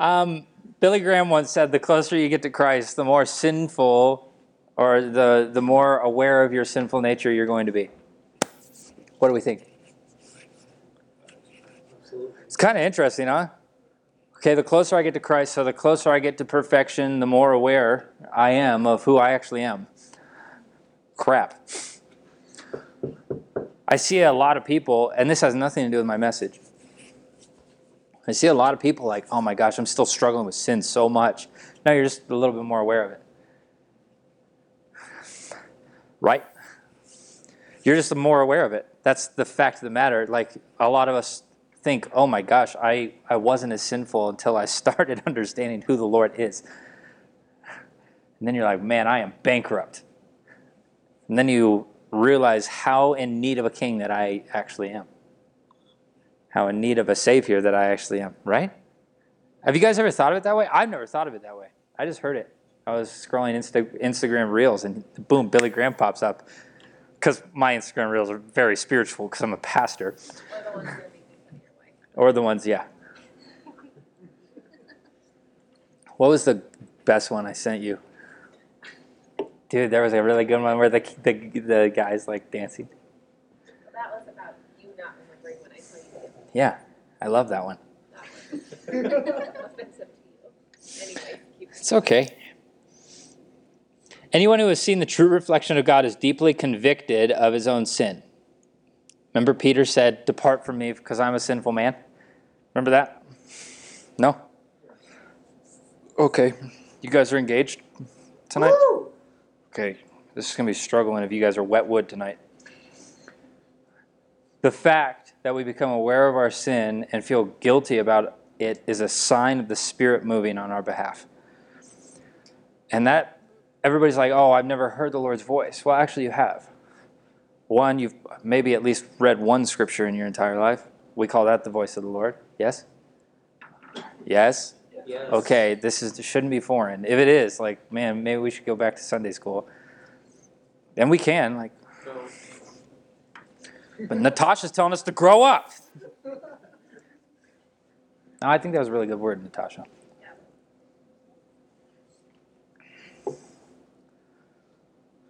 Um, Billy Graham once said, "The closer you get to Christ, the more sinful, or the the more aware of your sinful nature you're going to be." What do we think? It's kind of interesting, huh? Okay, the closer I get to Christ, so the closer I get to perfection, the more aware I am of who I actually am. Crap. I see a lot of people, and this has nothing to do with my message. I see a lot of people like, oh my gosh, I'm still struggling with sin so much. Now you're just a little bit more aware of it. Right? You're just more aware of it. That's the fact of the matter. Like a lot of us think, oh my gosh, I, I wasn't as sinful until I started understanding who the Lord is. And then you're like, man, I am bankrupt. And then you realize how in need of a king that I actually am. How in need of a savior that I actually am, right? Have you guys ever thought of it that way? I've never thought of it that way. I just heard it. I was scrolling Insta- Instagram Reels and boom, Billy Graham pops up. Because my Instagram Reels are very spiritual because I'm a pastor. Or the ones, yeah. What was the best one I sent you? Dude, there was a really good one where the the, the guy's like dancing. That was about you not remembering when I told you. Yeah, I love that one. Offensive to you. Anyway, It's okay. Anyone who has seen the true reflection of God is deeply convicted of his own sin. Remember, Peter said, Depart from me because I'm a sinful man? Remember that? No? Okay. You guys are engaged tonight? Okay. This is going to be struggling if you guys are wet wood tonight. The fact that we become aware of our sin and feel guilty about it is a sign of the Spirit moving on our behalf. And that, everybody's like, oh, I've never heard the Lord's voice. Well, actually, you have. One, you've maybe at least read one scripture in your entire life. We call that the voice of the Lord. Yes? Yes? Yes. Okay, this is shouldn't be foreign. If it is, like, man, maybe we should go back to Sunday school. And we can, like, but Natasha's telling us to grow up. No, I think that was a really good word, Natasha.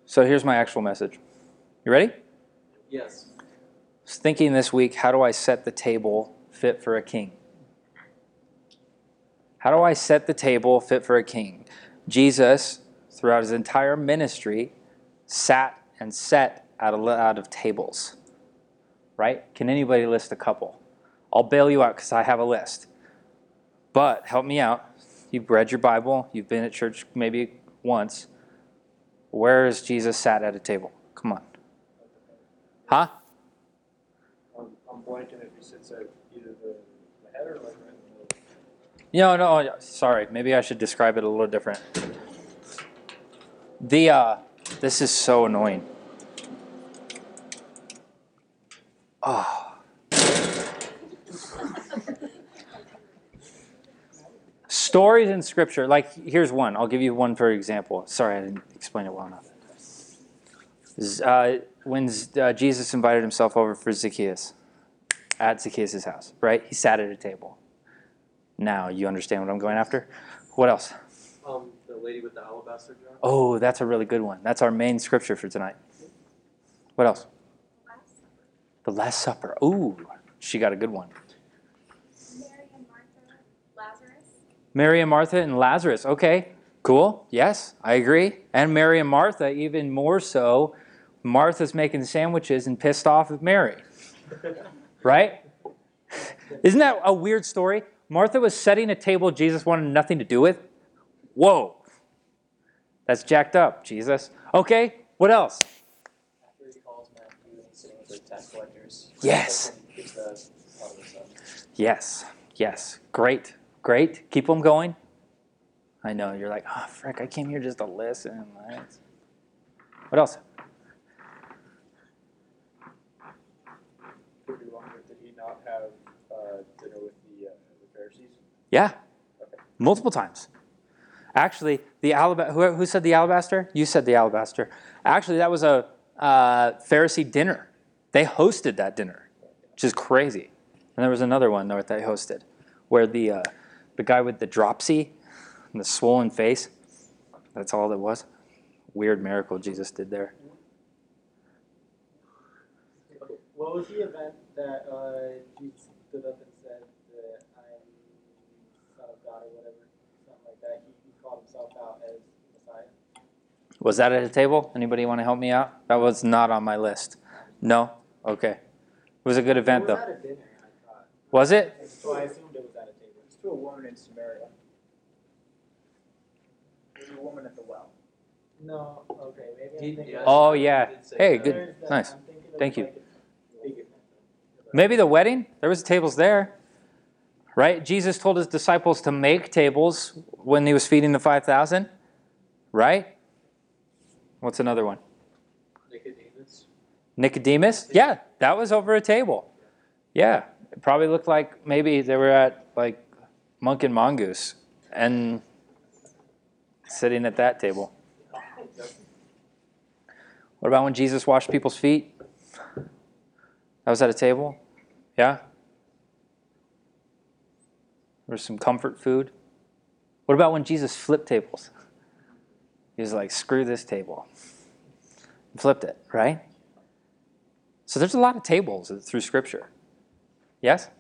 So here's my actual message. You ready? yes. I was thinking this week, how do I set the table fit for a king? How do I set the table fit for a king? Jesus, throughout his entire ministry, sat and set out of, out of tables. Right? Can anybody list a couple? I'll bail you out because I have a list. But help me out. You've read your Bible, you've been at church maybe once. Where is Jesus sat at a table? Come on. Huh? I'm, I'm blanking if he sits at either the, the head or like right the middle. No, no, sorry. Maybe I should describe it a little different. The uh, this is so annoying. Oh. Stories in scripture, like here's one. I'll give you one for example. Sorry, I didn't explain it well enough. Z- Uh, when uh, Jesus invited himself over for Zacchaeus at Zacchaeus' house, right? He sat at a table. Now you understand what I'm going after. What else? Um, the lady with the alabaster jar. Oh, that's a really good one. That's our main scripture for tonight. What else? The Last Supper. Ooh, she got a good one. Mary and Martha, Lazarus. Mary and Martha and Lazarus. Okay, cool. Yes, I agree. And Mary and Martha, even more so. Martha's making sandwiches and pissed off at Mary. Right? Isn't that a weird story? Martha was setting a table Jesus wanted nothing to do with. Whoa. That's jacked up, Jesus. Okay, what else? After he calls Matthew and he's sitting the tax Yes. He gives the part of the son. Yes, yes. Great, great. Keep them going. I know, you're like, oh, frick, I came here just to listen. What else? Could be longer. Did he not have uh, dinner with the, uh, the Pharisees? Yeah, multiple times. Actually, the alabaster, who, who said the alabaster? You said the alabaster. Actually, that was a uh, Pharisee dinner. They hosted that dinner, which is crazy. And there was another one that they hosted where the, uh, The guy with the dropsy and the swollen face. That's all it was. Weird miracle Jesus did there. What was the event that uh, Jesus stood up and said that I'm son of God or whatever, something like that? He, he called himself out as Messiah. Was that at a table? Anybody want to help me out? That was not on my list. No? Okay. It was a good event it though. was at a dinner, I thought. Was it? So I assumed it was at a table. It's to a woman in Samaria. There's a woman at the well. No, okay, maybe I'm He- thinking. yeah. Oh yeah. Hey, good. Nice. I'm Thank you. like a big event. Maybe the wedding? There was tables there. Right? Jesus told his disciples to make tables when he was feeding the 5,000. Right? What's another one? Nicodemus. Yeah, that was over a table. Yeah. It probably looked like maybe they were at like Monk and Mongoose and sitting at that table. What about when Jesus washed people's feet? That was at a table? Yeah? There was some comfort food. What about when Jesus flipped tables? He was like, screw this table. And flipped it, right? So there's a lot of tables through Scripture. Yes?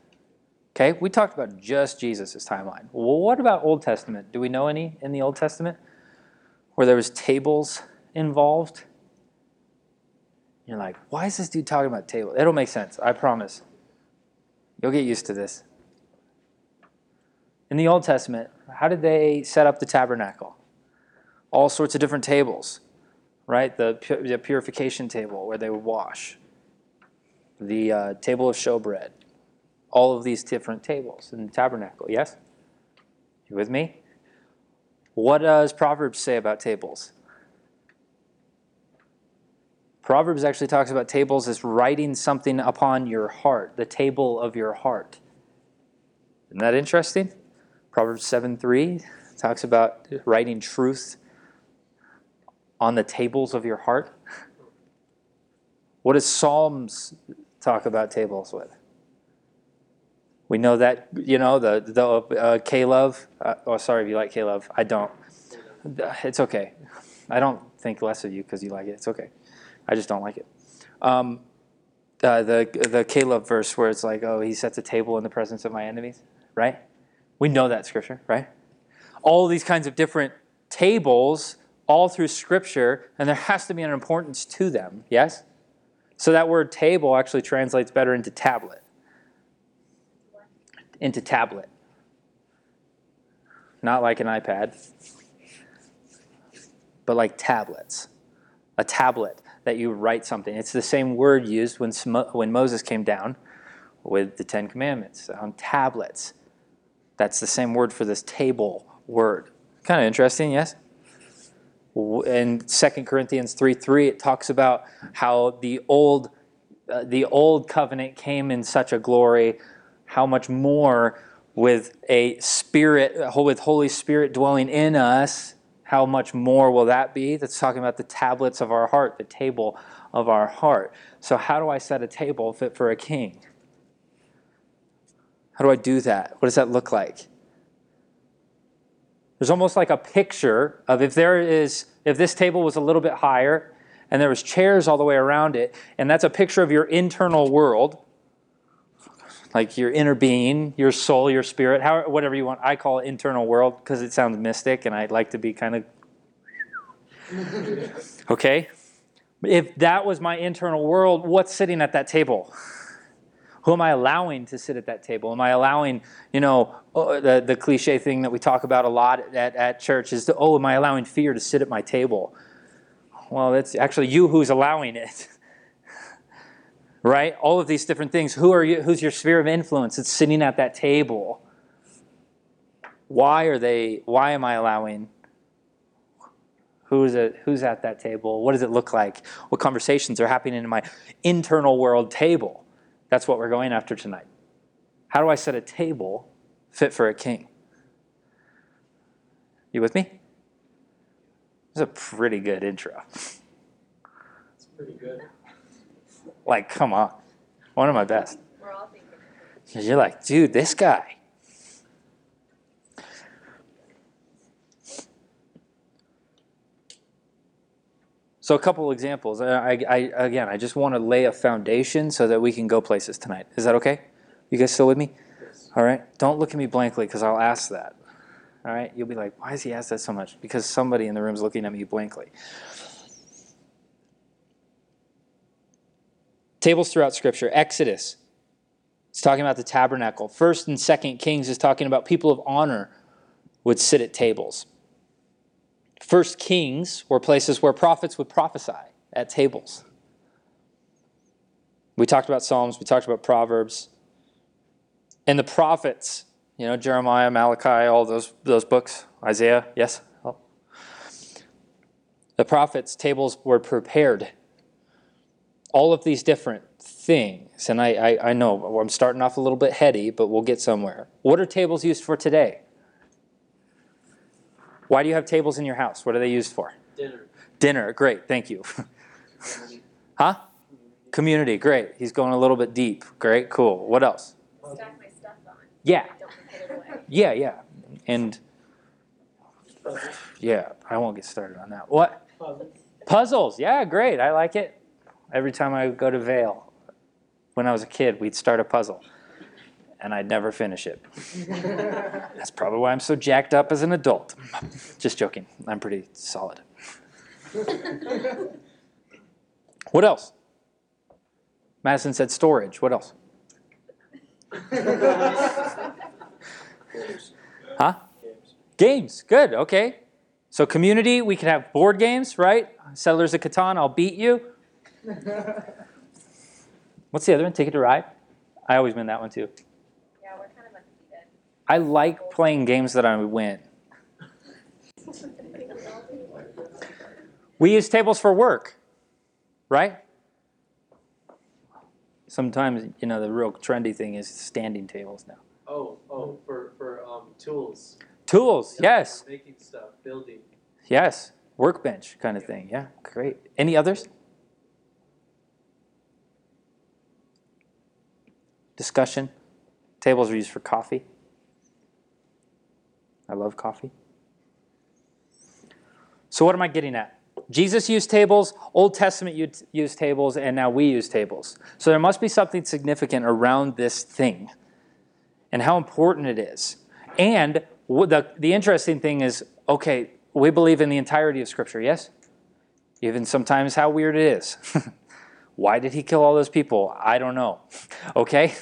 Okay, we talked about just Jesus' timeline. Well, what about Old Testament? Do we know any in the Old Testament where there was tables involved? You're like, why is this dude talking about tables? It'll make sense, I promise. You'll get used to this. In the Old Testament, how did they set up the tabernacle? All sorts of different tables, right? The, the purification table where they would wash, the uh, table of showbread, all of these different tables in the tabernacle. Yes? You with me? What does Proverbs say about tables? Proverbs actually talks about tables as writing something upon your heart, the table of your heart. Isn't that interesting? Proverbs 7 3 talks about writing truth on the tables of your heart. What does Psalms talk about tables with? We know that, you know, the, the uh, K-Love. Uh, oh, sorry if you like K-Love. I don't. It's okay. I don't think less of you because you like it. It's okay. I just don't like it. Um, uh, the the K-Love verse where it's like, oh, he sets a table in the presence of my enemies, right? We know that scripture, right? All these kinds of different tables all through scripture, and there has to be an importance to them, yes? So that word table actually translates better into tablet. Into tablet. Not like an iPad, but like tablets. A tablet that you write something. It's the same word used when, when Moses came down with the Ten Commandments on tablets. That's the same word for this table word. Kind of interesting, yes? In 2 Corinthians 3 3, it talks about how the old, uh, the old covenant came in such a glory, how much more with a spirit, with Holy Spirit dwelling in us, how much more will that be? That's talking about the tablets of our heart, the table of our heart. So, how do I set a table fit for a king? How do I do that? What does that look like? There's almost like a picture of if there is, if this table was a little bit higher and there was chairs all the way around it, and that's a picture of your internal world, like your inner being, your soul, your spirit, how, whatever you want. I call it internal world because it sounds mystic and I'd like to be kind of. okay? If that was my internal world, what's sitting at that table? Who am I allowing to sit at that table? Am I allowing, you know, oh, the, the cliche thing that we talk about a lot at, at church is, to, oh, am I allowing fear to sit at my table? Well, it's actually you who's allowing it. right? All of these different things. Who are you? Who's your sphere of influence that's sitting at that table? Why are they? Why am I allowing? Who's it? Who's at that table? What does it look like? What conversations are happening in my internal world table? That's what we're going after tonight. How do I set a table fit for a king? You with me? It's a pretty good intro. It's pretty good. Like, come on. One of my best. We're all thinking. You're like, dude, this guy. So a couple examples. Uh, I, I, again, I just want to lay a foundation so that we can go places tonight. Is that okay? You guys still with me? Yes. All right. Don't look at me blankly because I'll ask that. All right. You'll be like, why does he ask that so much? Because somebody in the room is looking at me blankly. Tables throughout Scripture. Exodus. It's talking about the tabernacle. First and Second Kings is talking about people of honor would sit at tables. First Kings were places where prophets would prophesy at tables. We talked about Psalms, we talked about Proverbs. And the prophets, you know, Jeremiah, Malachi, all those, those books, Isaiah, yes? Oh. The prophets' tables were prepared. All of these different things. And I, I, I know I'm starting off a little bit heady, but we'll get somewhere. What are tables used for today? Why do you have tables in your house? What are they used for? Dinner. Dinner. Great. Thank you. huh? Community. Great. He's going a little bit deep. Great. Cool. What else? Stack my stuff on. Yeah. Don't put it away. Yeah, yeah. And yeah, I won't get started on that. What? Puzzles. Puzzles. Yeah, great. I like it. Every time I go to Vail, when I was a kid, we'd start a puzzle. And I'd never finish it. That's probably why I'm so jacked up as an adult. Just joking. I'm pretty solid. What else? Madison said storage. What else? Huh? Games. Games. Good. Okay. So community, we could have board games, right? Settlers of Catan, I'll beat you. What's the other one? Ticket to Ride? I always win that one too. Yeah, we're kind of undefeated. I like playing games that I win. We use tables for work, right? Sometimes, you know, the real trendy thing is standing tables now. Oh, oh, for, for um, tools. Tools, Yeah, yes, Making stuff, building. yes. Workbench kind of thing, yeah, great. Any others? Discussion? Tables are used for coffee. I love coffee. So, what am I getting at? Jesus used tables, Old Testament used tables, and now we use tables. So, there must be something significant around this thing and how important it is. And the, the interesting thing is okay, we believe in the entirety of Scripture, yes? Even sometimes how weird it is. Why did he kill all those people? I don't know. Okay?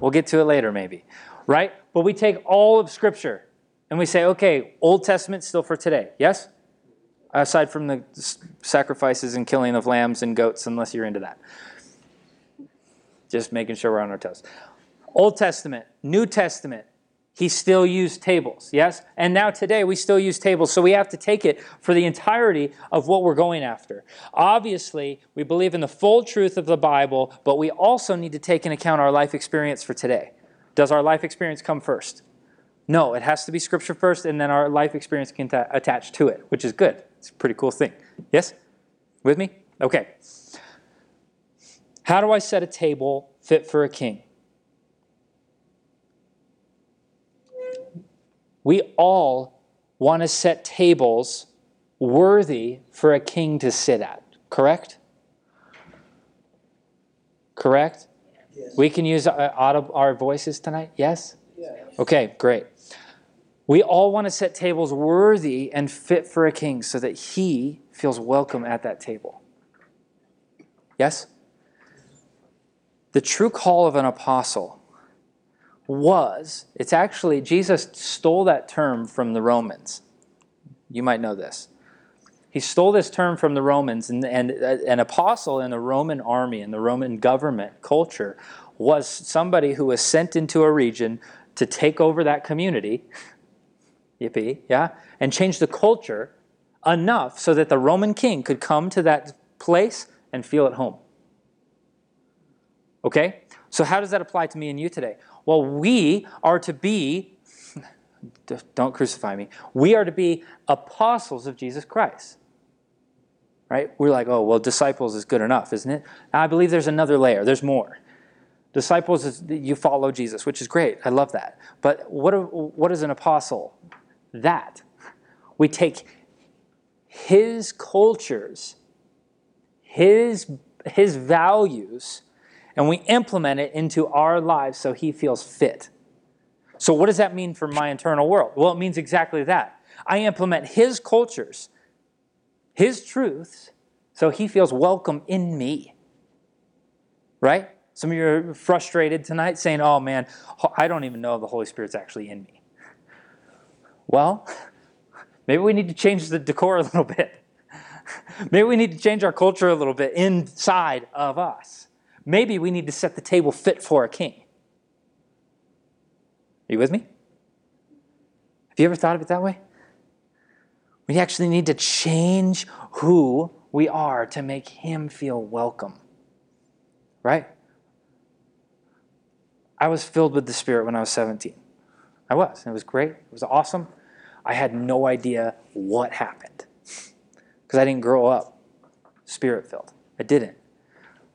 We'll get to it later, maybe. Right? But we take all of Scripture and we say, okay, Old Testament still for today, yes? Aside from the sacrifices and killing of lambs and goats, unless you're into that. Just making sure we're on our toes. Old Testament, New Testament, he still used tables, yes? And now today we still use tables, so we have to take it for the entirety of what we're going after. Obviously, we believe in the full truth of the Bible, but we also need to take into account our life experience for today. Does our life experience come first? No, it has to be Scripture first, and then our life experience can ta- attach to it, which is good. It's a pretty cool thing. Yes? With me? Okay. How do I set a table fit for a king? We all want to set tables worthy for a king to sit at, correct? Correct? Yes. We can use uh, our voices tonight, yes? Yeah. Okay, great. We all want to set tables worthy and fit for a king so that he feels welcome at that table. Yes? The true call of an apostle was, it's actually, Jesus stole that term from the Romans. You might know this. He stole this term from the Romans, and, and uh, an apostle in the Roman army, in the Roman government culture, was somebody who was sent into a region to take over that community, yippee, yeah, and change the culture enough so that the Roman king could come to that place and feel at home. Okay? So, how does that apply to me and you today? Well, we are to be, don't crucify me, we are to be apostles of Jesus Christ. Right? We're like, oh, well, disciples is good enough, isn't it? I believe there's another layer, there's more. Disciples is you follow Jesus, which is great. I love that. But what, what is an apostle? That. We take his cultures his, his values and we implement it into our lives so he feels fit. So, what does that mean for my internal world? Well, it means exactly that. I implement his cultures, his truths, so he feels welcome in me. Right? Some of you are frustrated tonight saying, oh man, I don't even know if the Holy Spirit's actually in me. Well, maybe we need to change the decor a little bit. Maybe we need to change our culture a little bit inside of us. Maybe we need to set the table fit for a king. Are you with me? Have you ever thought of it that way? We actually need to change who we are to make him feel welcome. Right? I was filled with the Spirit when I was 17. I was. It was great. It was awesome. I had no idea what happened because I didn't grow up spirit filled. I didn't.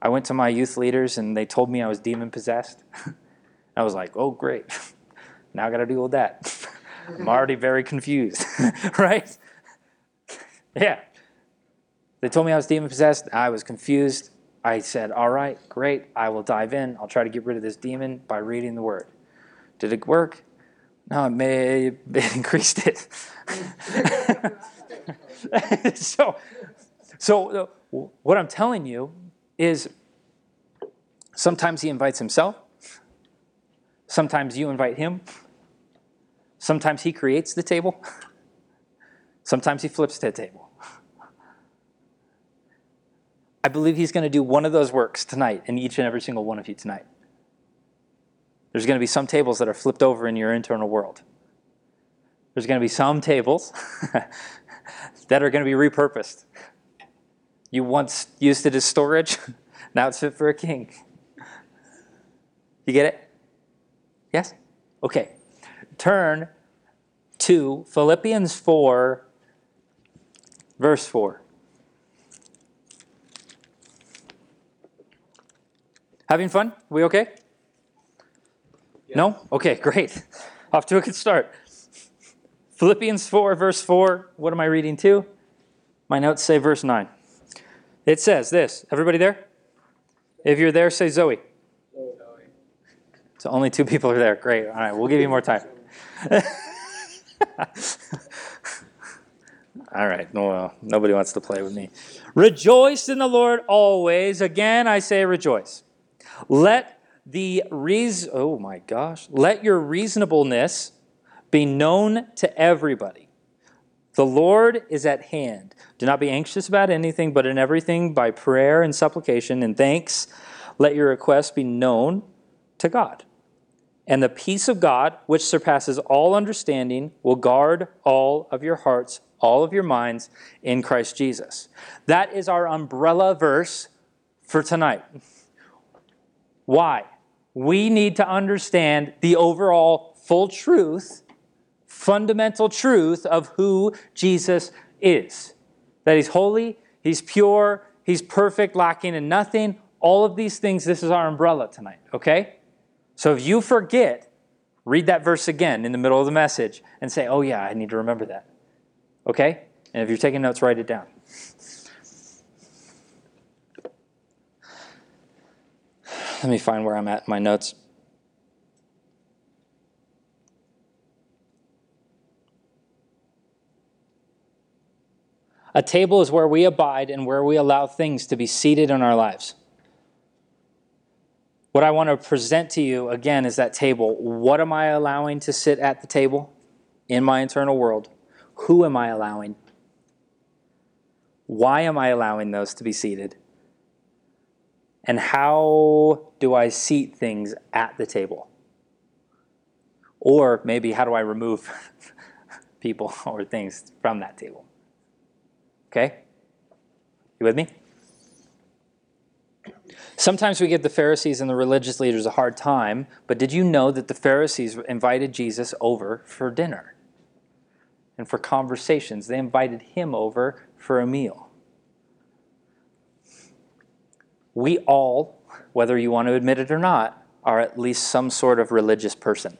I went to my youth leaders and they told me I was demon possessed. I was like, oh, great. Now I got to deal with that. I'm already very confused, right? Yeah. They told me I was demon possessed. I was confused. I said, all right, great. I will dive in. I'll try to get rid of this demon by reading the word. Did it work? No, it may it increased it. so, so what I'm telling you is sometimes he invites himself, sometimes you invite him, sometimes he creates the table, sometimes he flips the table. I believe he's going to do one of those works tonight in each and every single one of you tonight. There's going to be some tables that are flipped over in your internal world. There's going to be some tables that are going to be repurposed. You once used it as storage, now it's fit for a king. You get it? Yes? Okay. Turn to Philippians 4, verse 4. Having fun? We okay? No? Okay, great. Off to a good start. Philippians 4, verse 4. What am I reading to? My notes say verse 9. It says this. Everybody there? If you're there, say Zoe. Zoe. So only two people are there. Great. All right, we'll give you more time. All right. No, well, nobody wants to play with me. Rejoice in the Lord always. Again, I say rejoice. Let the reason, oh my gosh, let your reasonableness be known to everybody. The Lord is at hand. Do not be anxious about anything, but in everything by prayer and supplication and thanks, let your requests be known to God. And the peace of God, which surpasses all understanding, will guard all of your hearts, all of your minds in Christ Jesus. That is our umbrella verse for tonight. Why? We need to understand the overall full truth, fundamental truth of who Jesus is. That he's holy, he's pure, he's perfect, lacking in nothing. All of these things, this is our umbrella tonight, okay? So if you forget, read that verse again in the middle of the message and say, oh, yeah, I need to remember that. Okay? And if you're taking notes, write it down. Let me find where I'm at in my notes. A table is where we abide and where we allow things to be seated in our lives. What I want to present to you again is that table. What am I allowing to sit at the table in my internal world? Who am I allowing? Why am I allowing those to be seated? And how do I seat things at the table? Or maybe how do I remove people or things from that table? Okay? You with me? Sometimes we give the Pharisees and the religious leaders a hard time, but did you know that the Pharisees invited Jesus over for dinner and for conversations? They invited him over for a meal. We all, whether you want to admit it or not, are at least some sort of religious person.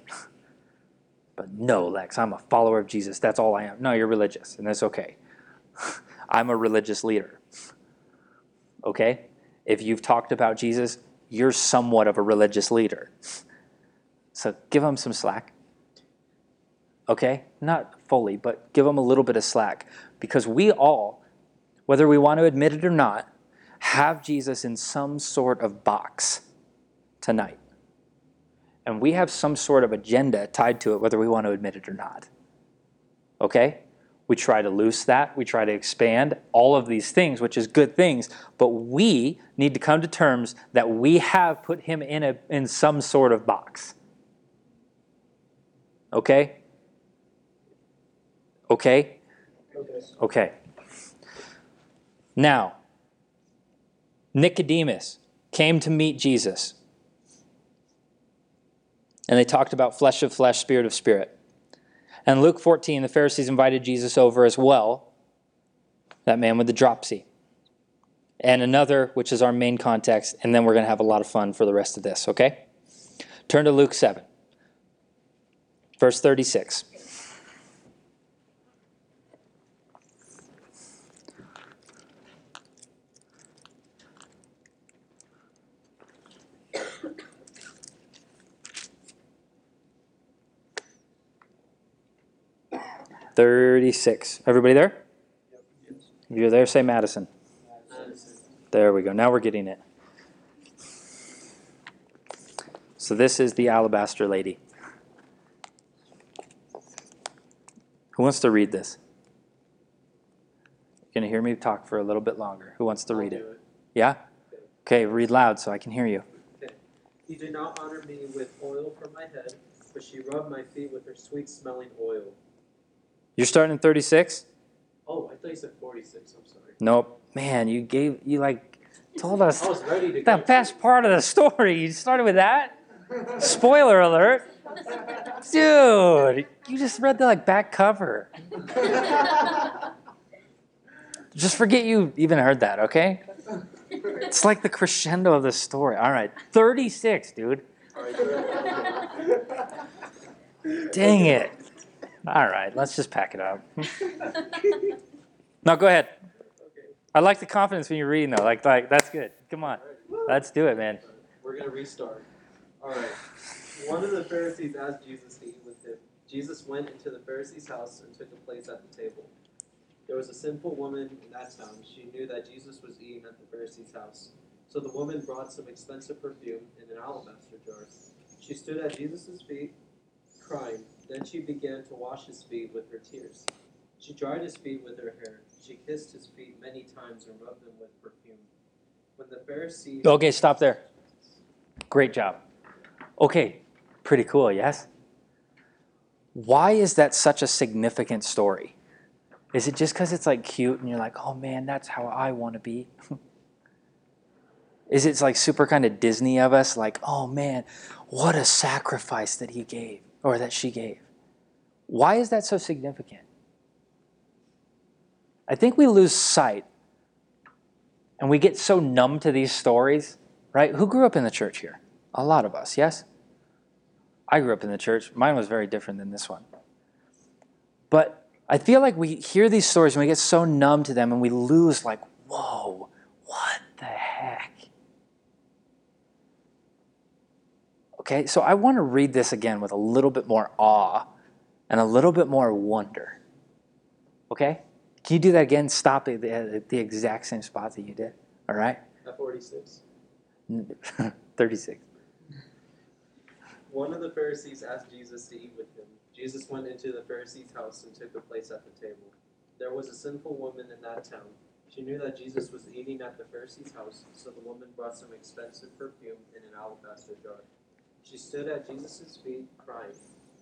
But no, Lex, I'm a follower of Jesus. That's all I am. No, you're religious, and that's okay. I'm a religious leader. Okay? If you've talked about Jesus, you're somewhat of a religious leader. So give them some slack. Okay? Not fully, but give them a little bit of slack. Because we all, whether we want to admit it or not, have Jesus in some sort of box tonight. And we have some sort of agenda tied to it, whether we want to admit it or not. Okay? We try to loose that, we try to expand all of these things, which is good things, but we need to come to terms that we have put him in, a, in some sort of box. Okay? Okay? Okay. Now, Nicodemus came to meet Jesus. And they talked about flesh of flesh, spirit of spirit. And Luke 14, the Pharisees invited Jesus over as well, that man with the dropsy. And another, which is our main context, and then we're going to have a lot of fun for the rest of this, okay? Turn to Luke 7, verse 36. Thirty-six. Everybody there? If you're there, say Madison. There we go. Now we're getting it. So this is the alabaster lady. Who wants to read this? You're gonna hear me talk for a little bit longer. Who wants to read I'll it? it. Yeah? Okay, read loud so I can hear you. You did not honor me with oil from my head, but she rubbed my feet with her sweet smelling oil. You're starting in 36? Oh, I thought you said 46. I'm sorry. Nope. Man, you gave you like told us I was ready to the go. best part of the story. You started with that? Spoiler alert. Dude, you just read the like back cover. Just forget you even heard that, okay? It's like the crescendo of the story. All right, 36, dude. Dang it. All right, let's just pack it up. No, go ahead. I like the confidence when you're reading though. Like, like that's good. Come on, let's do it, man. we're gonna restart. All right. One of the Pharisees asked Jesus to eat with him. Jesus went into the Pharisee's house and took a place at the table. There was a sinful woman in that town. She knew that Jesus was eating at the Pharisee's house. So the woman brought some expensive perfume in an alabaster jar. She stood at Jesus' feet, crying. Then she began to wash his feet with her tears. She dried his feet with her hair. She kissed his feet many times and rubbed them with perfume. When the Pharisee Okay, stop there. Great job. Okay, pretty cool, yes? Why is that such a significant story? Is it just because it's like cute and you're like, oh man, that's how I want to be? is it like super kind of Disney of us? Like, oh man, what a sacrifice that he gave or that she gave. Why is that so significant? I think we lose sight and we get so numb to these stories, right? Who grew up in the church here? A lot of us, yes? I grew up in the church. Mine was very different than this one. But I feel like we hear these stories and we get so numb to them and we lose, like, whoa, what the heck? Okay, so I want to read this again with a little bit more awe and a little bit more wonder. Okay? Can you do that again? Stop at the, at the exact same spot that you did. All right? at 46. 36. One of the Pharisees asked Jesus to eat with him. Jesus went into the Pharisee's house and took a place at the table. There was a sinful woman in that town. She knew that Jesus was eating at the Pharisee's house, so the woman brought some expensive perfume in an alabaster jar. She stood at Jesus' feet, crying.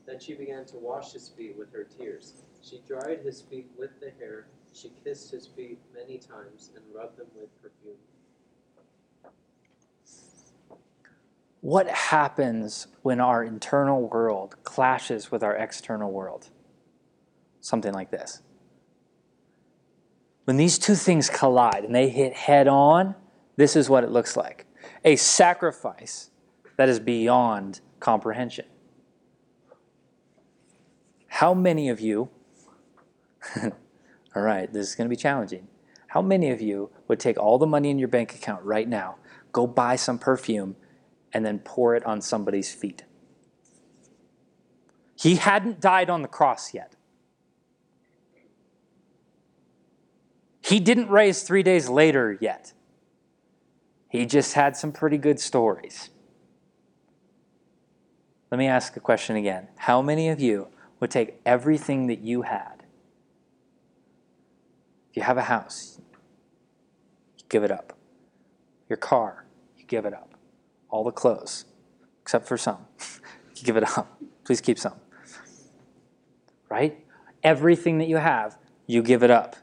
Then she began to wash his feet with her tears. She dried his feet with the hair. She kissed his feet many times and rubbed them with perfume. What happens when our internal world clashes with our external world? Something like this. When these two things collide and they hit head on, this is what it looks like a sacrifice that is beyond comprehension. How many of you, all right, this is going to be challenging. How many of you would take all the money in your bank account right now, go buy some perfume, and then pour it on somebody's feet? He hadn't died on the cross yet. He didn't raise three days later yet. He just had some pretty good stories. Let me ask a question again. How many of you would take everything that you had? If you have a house, you give it up. Your car, you give it up. All the clothes, except for some, you give it up. Please keep some. Right? Everything that you have, you give it up.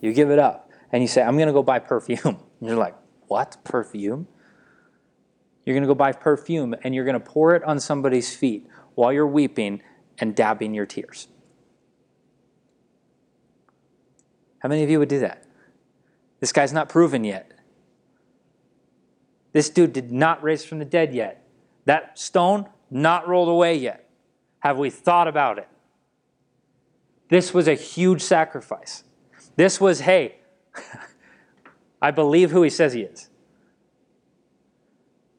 You give it up. And you say, I'm going to go buy perfume. And you're like, what? Perfume? You're going to go buy perfume and you're going to pour it on somebody's feet while you're weeping and dabbing your tears. How many of you would do that? This guy's not proven yet. This dude did not raise from the dead yet. That stone not rolled away yet. Have we thought about it? This was a huge sacrifice. This was, hey, I believe who he says he is.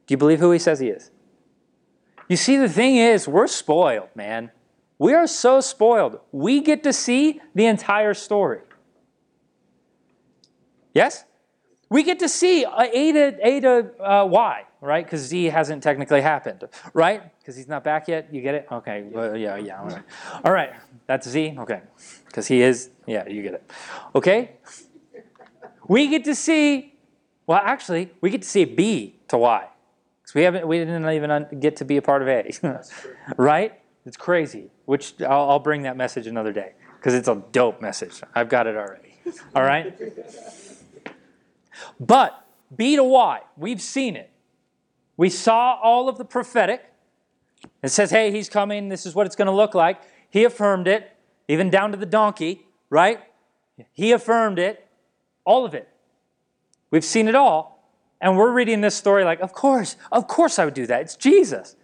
Do you believe who he says he is? You see, the thing is, we're spoiled, man. We are so spoiled. We get to see the entire story. Yes? We get to see A to, A to uh, Y, right? Because Z hasn't technically happened, right? Because he's not back yet. You get it? Okay. Well, yeah, yeah. All right. All right. That's Z? Okay. Because he is, yeah, you get it. Okay? We get to see, well, actually, we get to see B to Y. Because we haven't, we didn't even get to be a part of A, right? It's crazy. Which I'll, I'll bring that message another day because it's a dope message. I've got it already. All right. But B to Y, we've seen it. We saw all of the prophetic. It says, hey, he's coming. This is what it's going to look like. He affirmed it, even down to the donkey, right? He affirmed it, all of it. We've seen it all. And we're reading this story like, of course, of course I would do that. It's Jesus.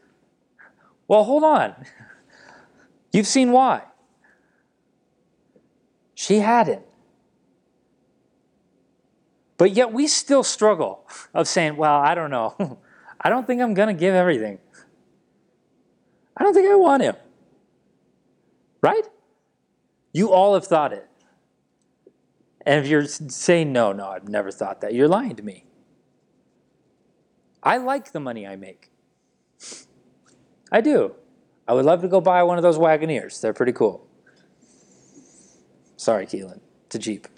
Well, hold on. You've seen why. She hadn't. But yet we still struggle of saying, well, I don't know. I don't think I'm going to give everything. I don't think I want to. Right? You all have thought it. And if you're saying, no, no, I've never thought that, you're lying to me. I like the money I make. I do. I would love to go buy one of those Wagoneers. They're pretty cool. Sorry, Keelan. A Jeep.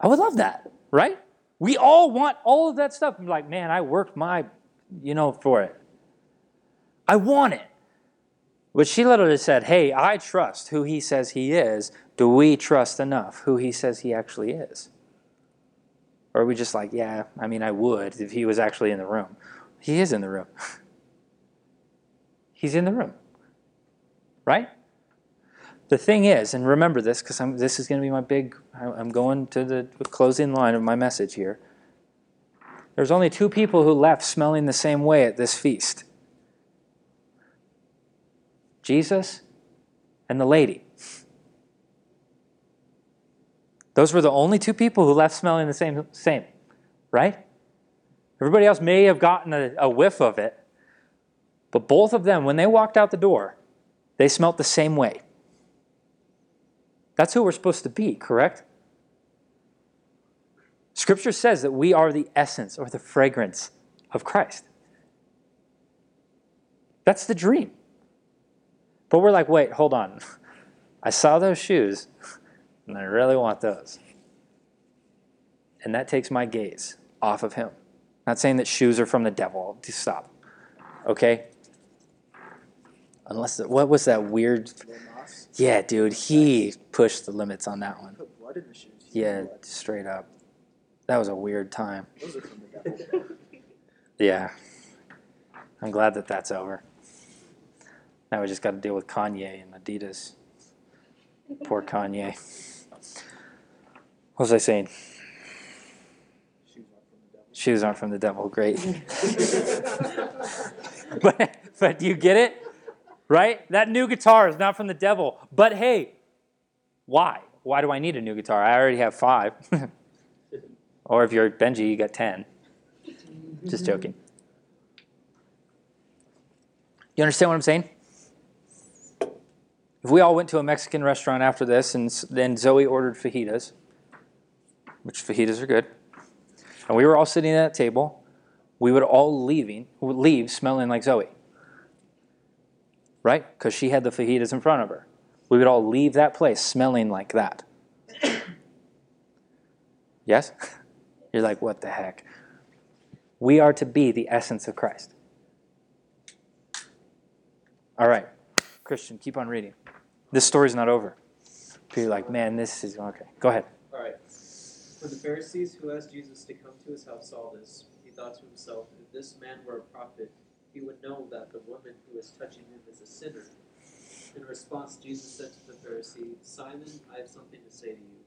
I would love that, right? We all want all of that stuff. I'm like, man, I worked my, you know, for it. I want it. But she literally said, hey, I trust who he says he is. Do we trust enough who he says he actually is? Or are we just like, yeah, I mean, I would if he was actually in the room. He is in the room. He's in the room. Right? The thing is, and remember this because this is going to be my big, I'm going to the closing line of my message here. There's only two people who left smelling the same way at this feast Jesus and the lady. Those were the only two people who left smelling the same, same right? Everybody else may have gotten a, a whiff of it, but both of them, when they walked out the door, they smelt the same way. That's who we're supposed to be, correct? Scripture says that we are the essence or the fragrance of Christ. That's the dream. But we're like, wait, hold on. I saw those shoes, and I really want those. And that takes my gaze off of him. Not saying that shoes are from the devil. Just stop. Okay? Unless, what was that weird yeah, dude, he pushed the limits on that one. Yeah, straight up. That was a weird time. Yeah. I'm glad that that's over. Now we just got to deal with Kanye and Adidas. Poor Kanye. What was I saying? Shoes aren't from the devil. Great. but, but you get it? right? That new guitar is not from the devil. But hey, Why? Why do I need a new guitar? I already have five. or if you're Benji, you got 10. Just joking. You understand what I'm saying? If we all went to a Mexican restaurant after this and then Zoe ordered fajitas, which fajitas are good, and we were all sitting at that table, we would all leaving leave smelling like Zoe. Right? Because she had the fajitas in front of her. We would all leave that place smelling like that. yes? You're like, what the heck? We are to be the essence of Christ. All right, Christian, keep on reading. This story's not over. You're like, man, this is okay. Go ahead. When the Pharisees who asked Jesus to come to his house saw this, he thought to himself, if this man were a prophet, he would know that the woman who is touching him is a sinner. In response, Jesus said to the Pharisee, Simon, I have something to say to you.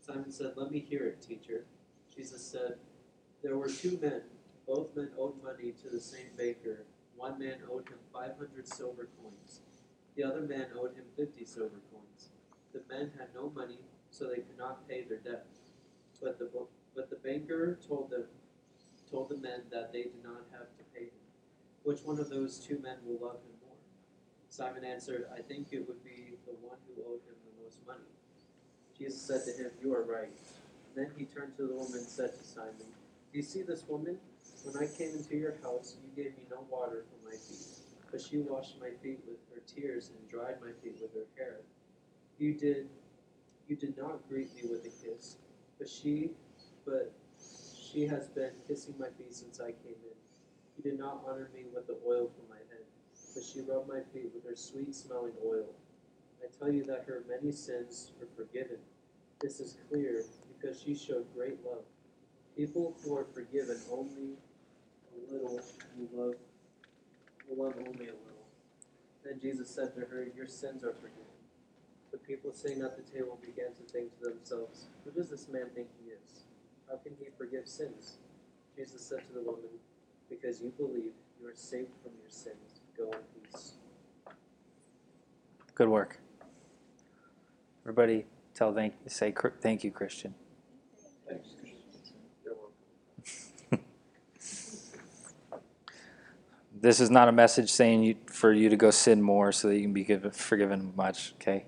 Simon said, Let me hear it, teacher. Jesus said, There were two men. Both men owed money to the same baker. One man owed him 500 silver coins. The other man owed him 50 silver coins. The men had no money, so they could not pay their debt. But the but the banker told them told the men that they did not have to pay him. Which one of those two men will love him more? Simon answered, I think it would be the one who owed him the most money. Jesus said to him, You are right. Then he turned to the woman and said to Simon, Do you see this woman? When I came into your house, you gave me no water for my feet, but she washed my feet with her tears and dried my feet with her hair. You did you did not greet me with a kiss, but she but she has been kissing my feet since I came in. You did not honor me with the oil for my head, but she rubbed my feet with her sweet smelling oil. I tell you that her many sins were forgiven. This is clear because she showed great love. People who are forgiven only a little will love will love only a little. Then Jesus said to her, Your sins are forgiven. The people sitting at the table began to think to themselves, Who does this man think he is? How can he forgive sins? Jesus said to the woman, Because you believe, you are saved from your sins. Go in peace. Good work. Everybody tell thank say thank you, Christian. Thanks. You're welcome. This is not a message saying you, for you to go sin more so that you can be forgiven much, okay?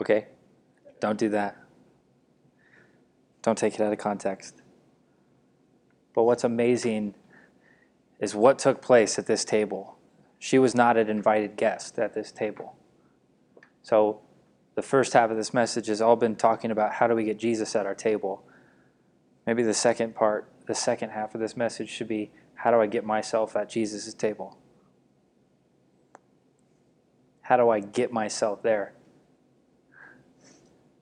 Okay? Don't do that. Don't take it out of context. But what's amazing is what took place at this table. She was not an invited guest at this table. So the first half of this message has all been talking about how do we get Jesus at our table. Maybe the second part, the second half of this message should be how do I get myself at Jesus' table? How do I get myself there?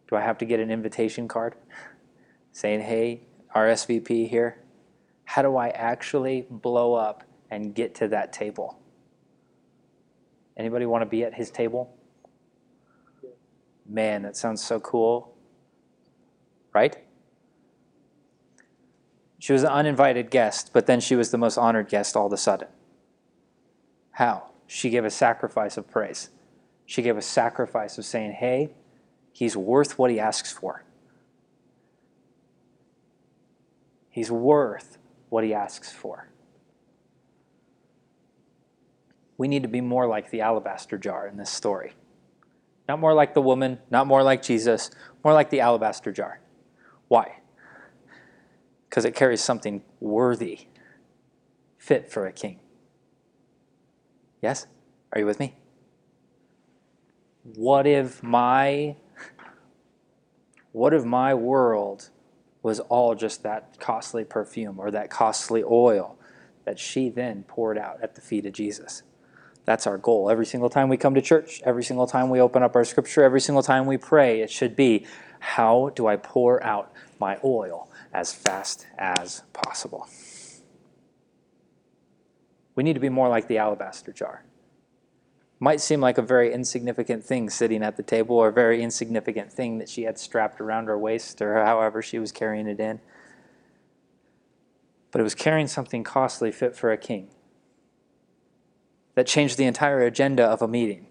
Do I have to get an invitation card saying, hey, RSVP here? How do I actually blow up and get to that table? Anybody want to be at his table? Man, that sounds so cool. Right? She was an uninvited guest, but then she was the most honored guest all of a sudden. How? She gave a sacrifice of praise. She gave a sacrifice of saying, hey, he's worth what he asks for. He's worth what he asks for. We need to be more like the alabaster jar in this story. Not more like the woman, not more like Jesus, more like the alabaster jar. Why? Because it carries something worthy, fit for a king. Yes? Are you with me? What if my what if my world was all just that costly perfume or that costly oil that she then poured out at the feet of Jesus? That's our goal. Every single time we come to church, every single time we open up our scripture, every single time we pray, it should be how do I pour out my oil as fast as possible? We need to be more like the alabaster jar. Might seem like a very insignificant thing sitting at the table, or a very insignificant thing that she had strapped around her waist, or however she was carrying it in. But it was carrying something costly fit for a king that changed the entire agenda of a meeting.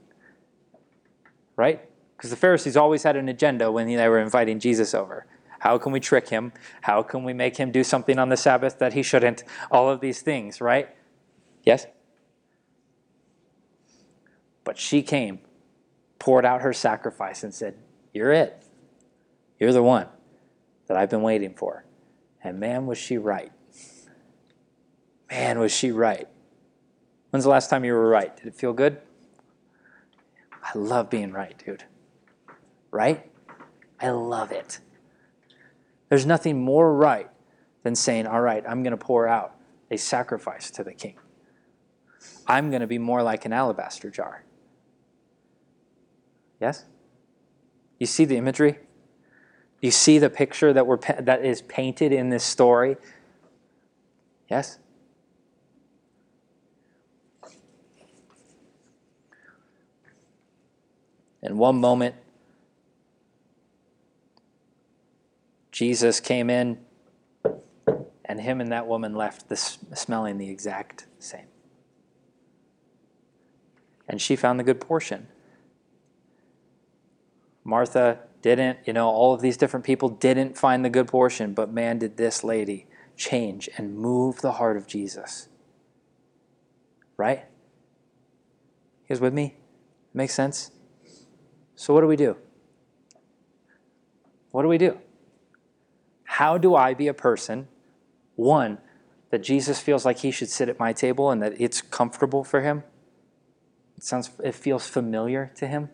Right? Because the Pharisees always had an agenda when they were inviting Jesus over. How can we trick him? How can we make him do something on the Sabbath that he shouldn't? All of these things, right? Yes? But she came, poured out her sacrifice, and said, You're it. You're the one that I've been waiting for. And man, was she right. Man, was she right. When's the last time you were right? Did it feel good? I love being right, dude. Right? I love it. There's nothing more right than saying, All right, I'm going to pour out a sacrifice to the king. I'm going to be more like an alabaster jar. Yes? You see the imagery? You see the picture that, we're, that is painted in this story? Yes? In one moment, Jesus came in, and him and that woman left the, smelling the exact same. And she found the good portion. Martha didn't, you know, all of these different people didn't find the good portion, but man, did this lady change and move the heart of Jesus. Right? You guys with me? Makes sense? So, what do we do? What do we do? How do I be a person, one, that Jesus feels like he should sit at my table and that it's comfortable for him? It sounds it feels familiar to him.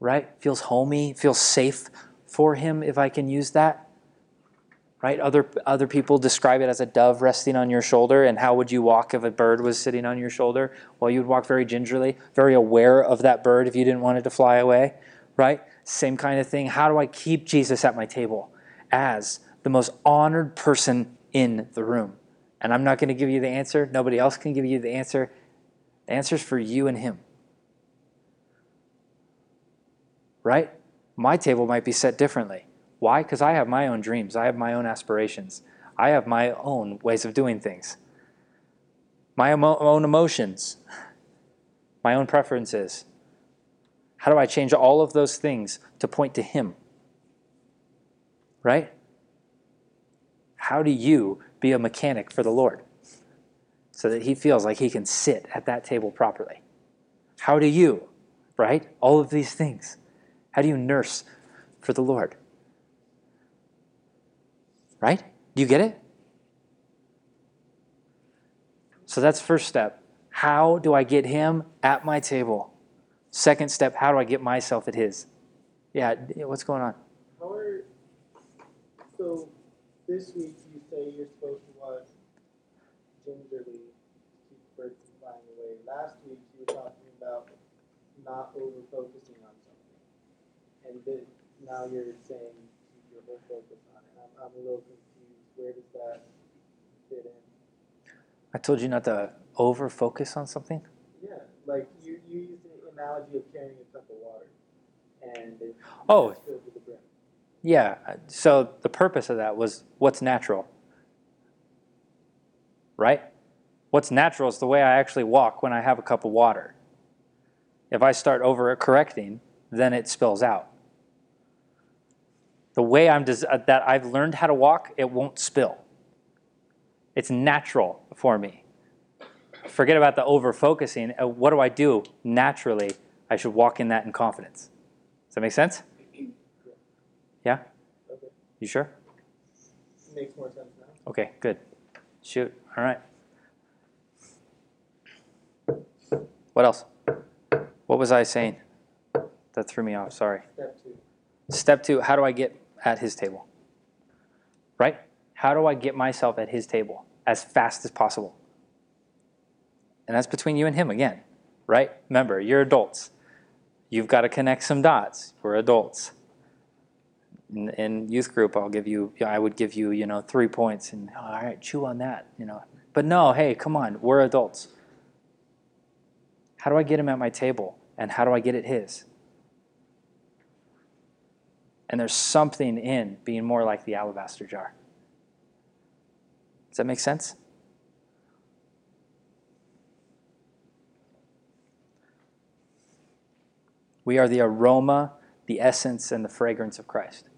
Right? Feels homey, feels safe for him if I can use that. Right? Other other people describe it as a dove resting on your shoulder and how would you walk if a bird was sitting on your shoulder? Well, you'd walk very gingerly, very aware of that bird if you didn't want it to fly away, right? Same kind of thing. How do I keep Jesus at my table as the most honored person in the room? And I'm not going to give you the answer. Nobody else can give you the answer. The answer is for you and him. Right? My table might be set differently. Why? Because I have my own dreams, I have my own aspirations, I have my own ways of doing things, my emo- own emotions, my own preferences. How do I change all of those things to point to Him? Right? How do you be a mechanic for the Lord so that He feels like He can sit at that table properly? How do you, right? All of these things. How do you nurse for the Lord? Right? Do you get it? So that's first step. How do I get him at my table? Second step, how do I get myself at his? Yeah, what's going on? Are so this week you say you're supposed to watch gingerly keep birds flying away. Last week you were talking about not over focusing on. And then now you're saying keep your whole focus on it. I'm, I'm a little confused. Where does that fit in? I told you not to over focus on something. Yeah, like you, you used the analogy of carrying a cup of water, and it, Oh. it's filled to the brim. Yeah, uh, so the purpose of that was what's natural. Right? What's natural is the way I actually walk when I have a cup of water. If I start over correcting, then it spills out. The way I'm des- uh, that I've learned how to walk, it won't spill. It's natural for me. Forget about the over focusing. Uh, what do I do naturally? I should walk in that in confidence. Does that make sense? Yeah? Okay, You sure? makes more sense now. Okay, good. Shoot. All right. What else? What was I saying? That threw me off. Sorry. Step two. Step two how do I get at his table? Right? How do I get myself at his table as fast as possible? And that's between you and him again, right? Remember, you're adults. You've got to connect some dots. We're adults. In, in youth group, I'll give you, I would give you, you know, three points and, oh, all right, chew on that, you know. But no, hey, come on, we're adults. How do I get him at my table? And how do I get at his? And there's something in being more like the alabaster jar. Does that make sense? We are the aroma, the essence, and the fragrance of Christ.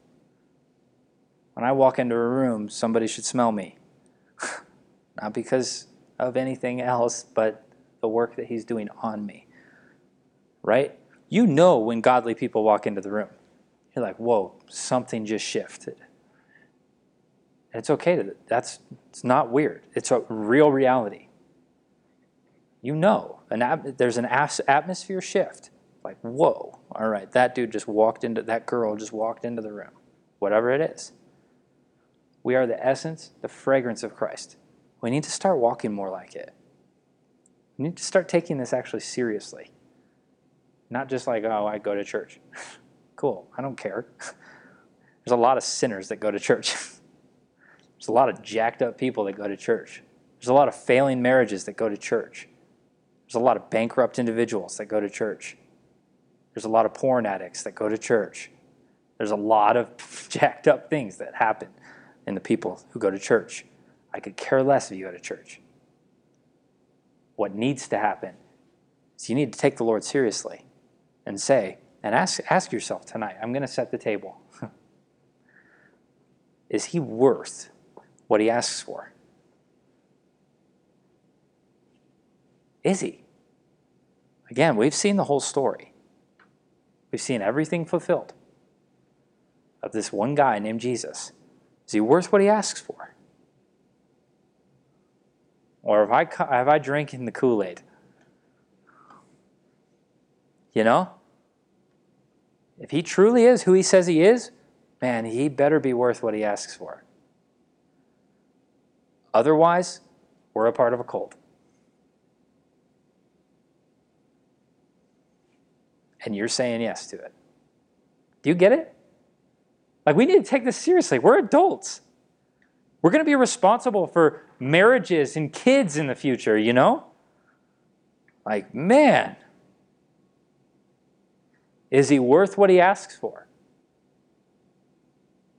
When I walk into a room, somebody should smell me. Not because of anything else, but the work that He's doing on me. Right? You know when godly people walk into the room. You're like, whoa, something just shifted. And it's okay to that's it's not weird. It's a real reality. You know, an at, there's an as- atmosphere shift. Like, whoa, all right, that dude just walked into that girl just walked into the room. Whatever it is. We are the essence, the fragrance of Christ. We need to start walking more like it. We need to start taking this actually seriously. Not just like, oh, I go to church. cool, I don't care. There's a lot of sinners that go to church. There's a lot of jacked up people that go to church. There's a lot of failing marriages that go to church. There's a lot of bankrupt individuals that go to church. There's a lot of porn addicts that go to church. There's a lot of jacked up things that happen in the people who go to church. I could care less if you go to church. What needs to happen is you need to take the Lord seriously and say, and ask, ask yourself tonight, I'm going to set the table. is he worth what he asks for? Is he? Again, we've seen the whole story. We've seen everything fulfilled of this one guy named Jesus. Is he worth what he asks for? Or have I, have I drinking the Kool Aid? You know? If he truly is who he says he is, man, he better be worth what he asks for. Otherwise, we're a part of a cult. And you're saying yes to it. Do you get it? Like, we need to take this seriously. We're adults. We're going to be responsible for marriages and kids in the future, you know? Like, man, is he worth what he asks for?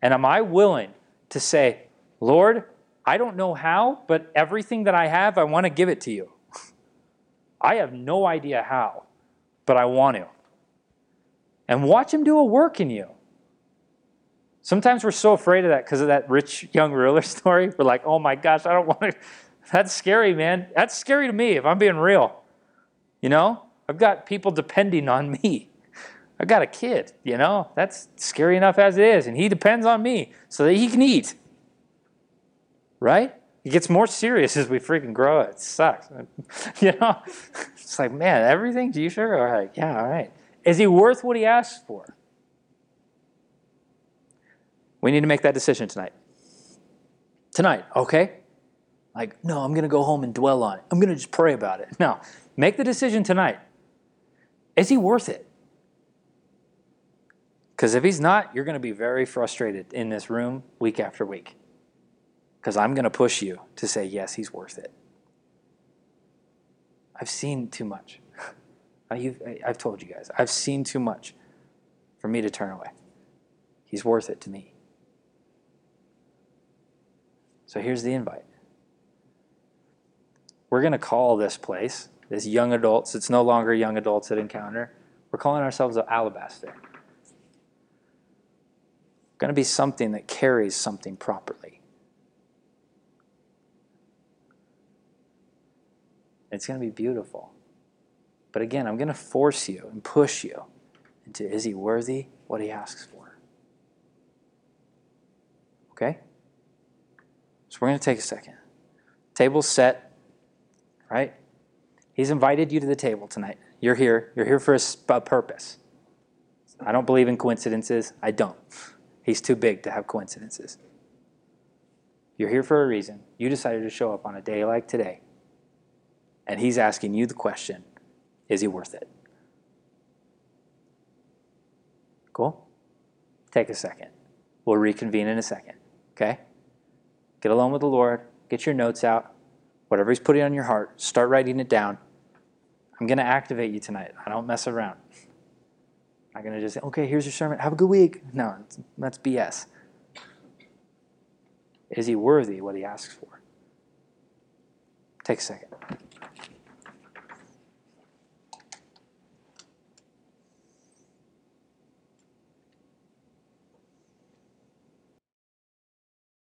And am I willing to say, Lord, I don't know how, but everything that I have, I want to give it to you. I have no idea how, but I want to. And watch him do a work in you. Sometimes we're so afraid of that because of that rich young ruler story. We're like, oh my gosh, I don't want to. That's scary, man. That's scary to me if I'm being real. You know, I've got people depending on me. I've got a kid, you know, that's scary enough as it is. And he depends on me so that he can eat. Right? It gets more serious as we freaking grow. It sucks. you know, it's like, man, everything? Do you sure? All right. Yeah, all right. Is he worth what he asks for? We need to make that decision tonight. Tonight, okay? Like, no, I'm going to go home and dwell on it. I'm going to just pray about it. No, make the decision tonight. Is he worth it? Because if he's not, you're going to be very frustrated in this room week after week. Because I'm going to push you to say, yes, he's worth it. I've seen too much. I've told you guys, I've seen too much for me to turn away. He's worth it to me. So here's the invite. We're going to call this place, this young adults, it's no longer young adults at Encounter. We're calling ourselves Alabaster. Going to be something that carries something properly. It's going to be beautiful. But again, I'm going to force you and push you into is he worthy what he asks for? Okay? So we're going to take a second. Table's set, right? He's invited you to the table tonight. You're here. You're here for a, purpose. I don't believe in coincidences. I don't. He's too big to have coincidences. You're here for a reason. You decided to show up on a day like today. And he's asking you the question is he worth it? Cool? Take a second. We'll reconvene in a second. Okay? Get alone with the Lord. Get your notes out. Whatever He's putting on your heart, start writing it down. I'm going to activate you tonight. I don't mess around. Not going to just say, okay, here's your sermon. Have a good week. No, that's BS. Is he worthy what he asks for? Take a second.